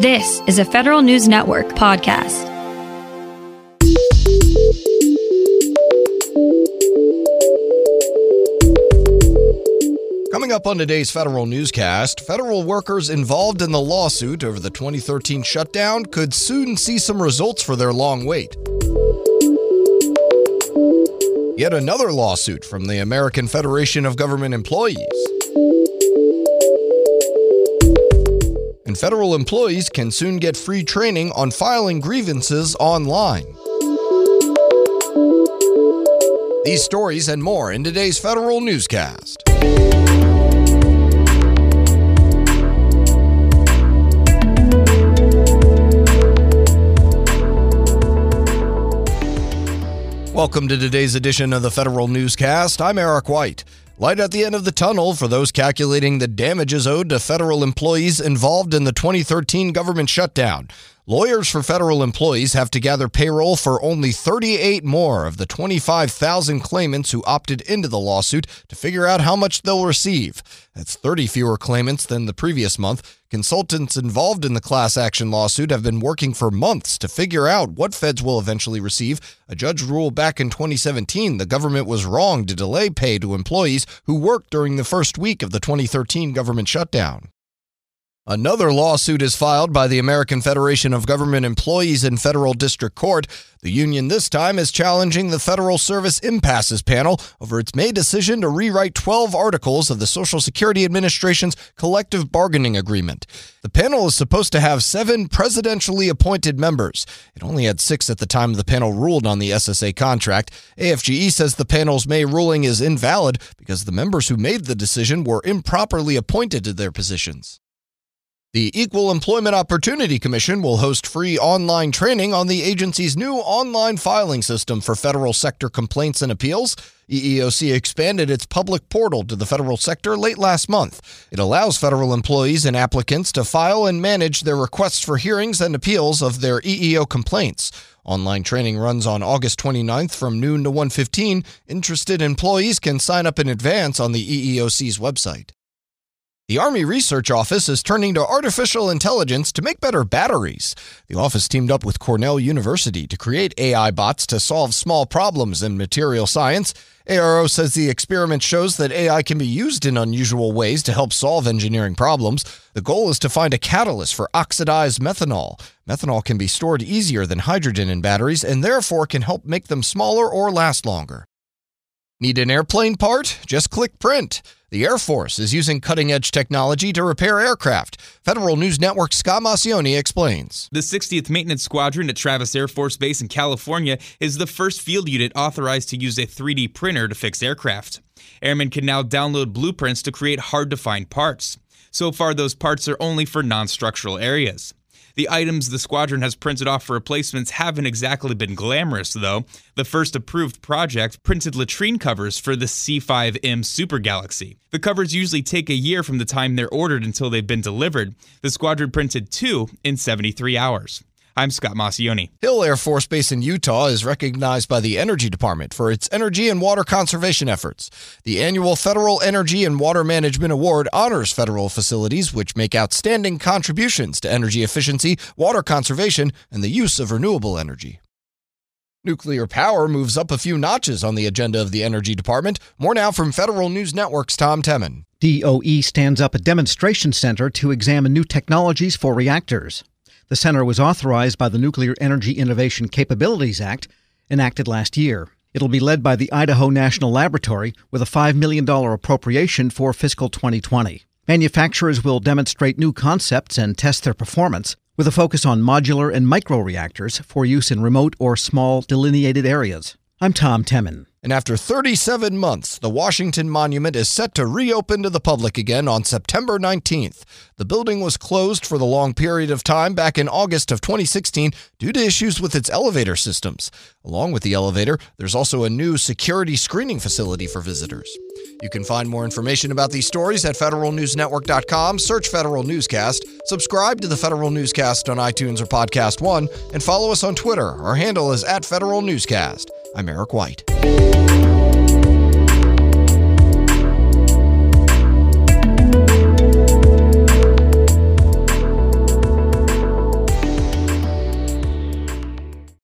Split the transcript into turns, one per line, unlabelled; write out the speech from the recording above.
This is a Federal News Network podcast.
Coming up on today's federal newscast, federal workers involved in the lawsuit over the 2013 shutdown could soon see some results for their long wait. Yet another lawsuit from the American Federation of Government Employees. And federal employees can soon get free training on filing grievances online. These stories and more in today's federal newscast. Welcome to today's edition of the Federal Newscast. I'm Eric White. Light at the end of the tunnel for those calculating the damages owed to federal employees involved in the 2013 government shutdown. Lawyers for federal employees have to gather payroll for only 38 more of the 25,000 claimants who opted into the lawsuit to figure out how much they'll receive. That's 30 fewer claimants than the previous month. Consultants involved in the class action lawsuit have been working for months to figure out what feds will eventually receive. A judge ruled back in 2017 the government was wrong to delay pay to employees who worked during the first week of the 2013 government shutdown. Another lawsuit is filed by the American Federation of Government Employees in federal district court. The union this time is challenging the Federal Service Impasses Panel over its May decision to rewrite 12 articles of the Social Security Administration's collective bargaining agreement. The panel is supposed to have seven presidentially appointed members. It only had six at the time the panel ruled on the SSA contract. AFGE says the panel's May ruling is invalid because the members who made the decision were improperly appointed to their positions. The Equal Employment Opportunity Commission will host free online training on the agency's new online filing system for federal sector complaints and appeals. EEOC expanded its public portal to the federal sector late last month. It allows federal employees and applicants to file and manage their requests for hearings and appeals of their EEO complaints. Online training runs on August 29th from noon to 1:15. Interested employees can sign up in advance on the EEOC's website. The Army Research Office is turning to artificial intelligence to make better batteries. The office teamed up with Cornell University to create AI bots to solve small problems in material science. ARO says the experiment shows that AI can be used in unusual ways to help solve engineering problems. The goal is to find a catalyst for oxidized methanol. Methanol can be stored easier than hydrogen in batteries and therefore can help make them smaller or last longer. Need an airplane part? Just click print. The Air Force is using cutting edge technology to repair aircraft. Federal News Network Scott Maucione explains.
The 60th Maintenance Squadron at Travis Air Force Base in California is the first field unit authorized to use a 3D printer to fix aircraft. Airmen can now download blueprints to create hard to find parts. So far, those parts are only for non structural areas. The items the squadron has printed off for replacements haven't exactly been glamorous, though. The first approved project printed latrine covers for the C5M Super Galaxy. The covers usually take a year from the time they're ordered until they've been delivered. The squadron printed two in 73 hours. I'm Scott Maucione.
Hill Air Force Base in Utah is recognized by the Energy Department for its energy and water conservation efforts. The annual Federal Energy and Water Management Award honors federal facilities which make outstanding contributions to energy efficiency, water conservation, and the use of renewable energy. Nuclear power moves up a few notches on the agenda of the Energy Department. More now from Federal News Network's Tom Temin.
DOE stands up a demonstration center to examine new technologies for reactors. The center was authorized by the Nuclear Energy Innovation Capabilities Act, enacted last year. It'll be led by the Idaho National Laboratory with a $5 million appropriation for fiscal 2020. Manufacturers will demonstrate new concepts and test their performance with a focus on modular and microreactors for use in remote or small delineated areas. I'm Tom Temin.
And after 37 months, the Washington Monument is set to reopen to the public again on September 19th. The building was closed for the long period of time back in August of 2016 due to issues with its elevator systems. Along with the elevator, there's also a new security screening facility for visitors. You can find more information about these stories at federalnewsnetwork.com. Search Federal Newscast, subscribe to the Federal Newscast on iTunes or Podcast One, and follow us on Twitter. Our handle is at Federal Newscast. I'm Eric White.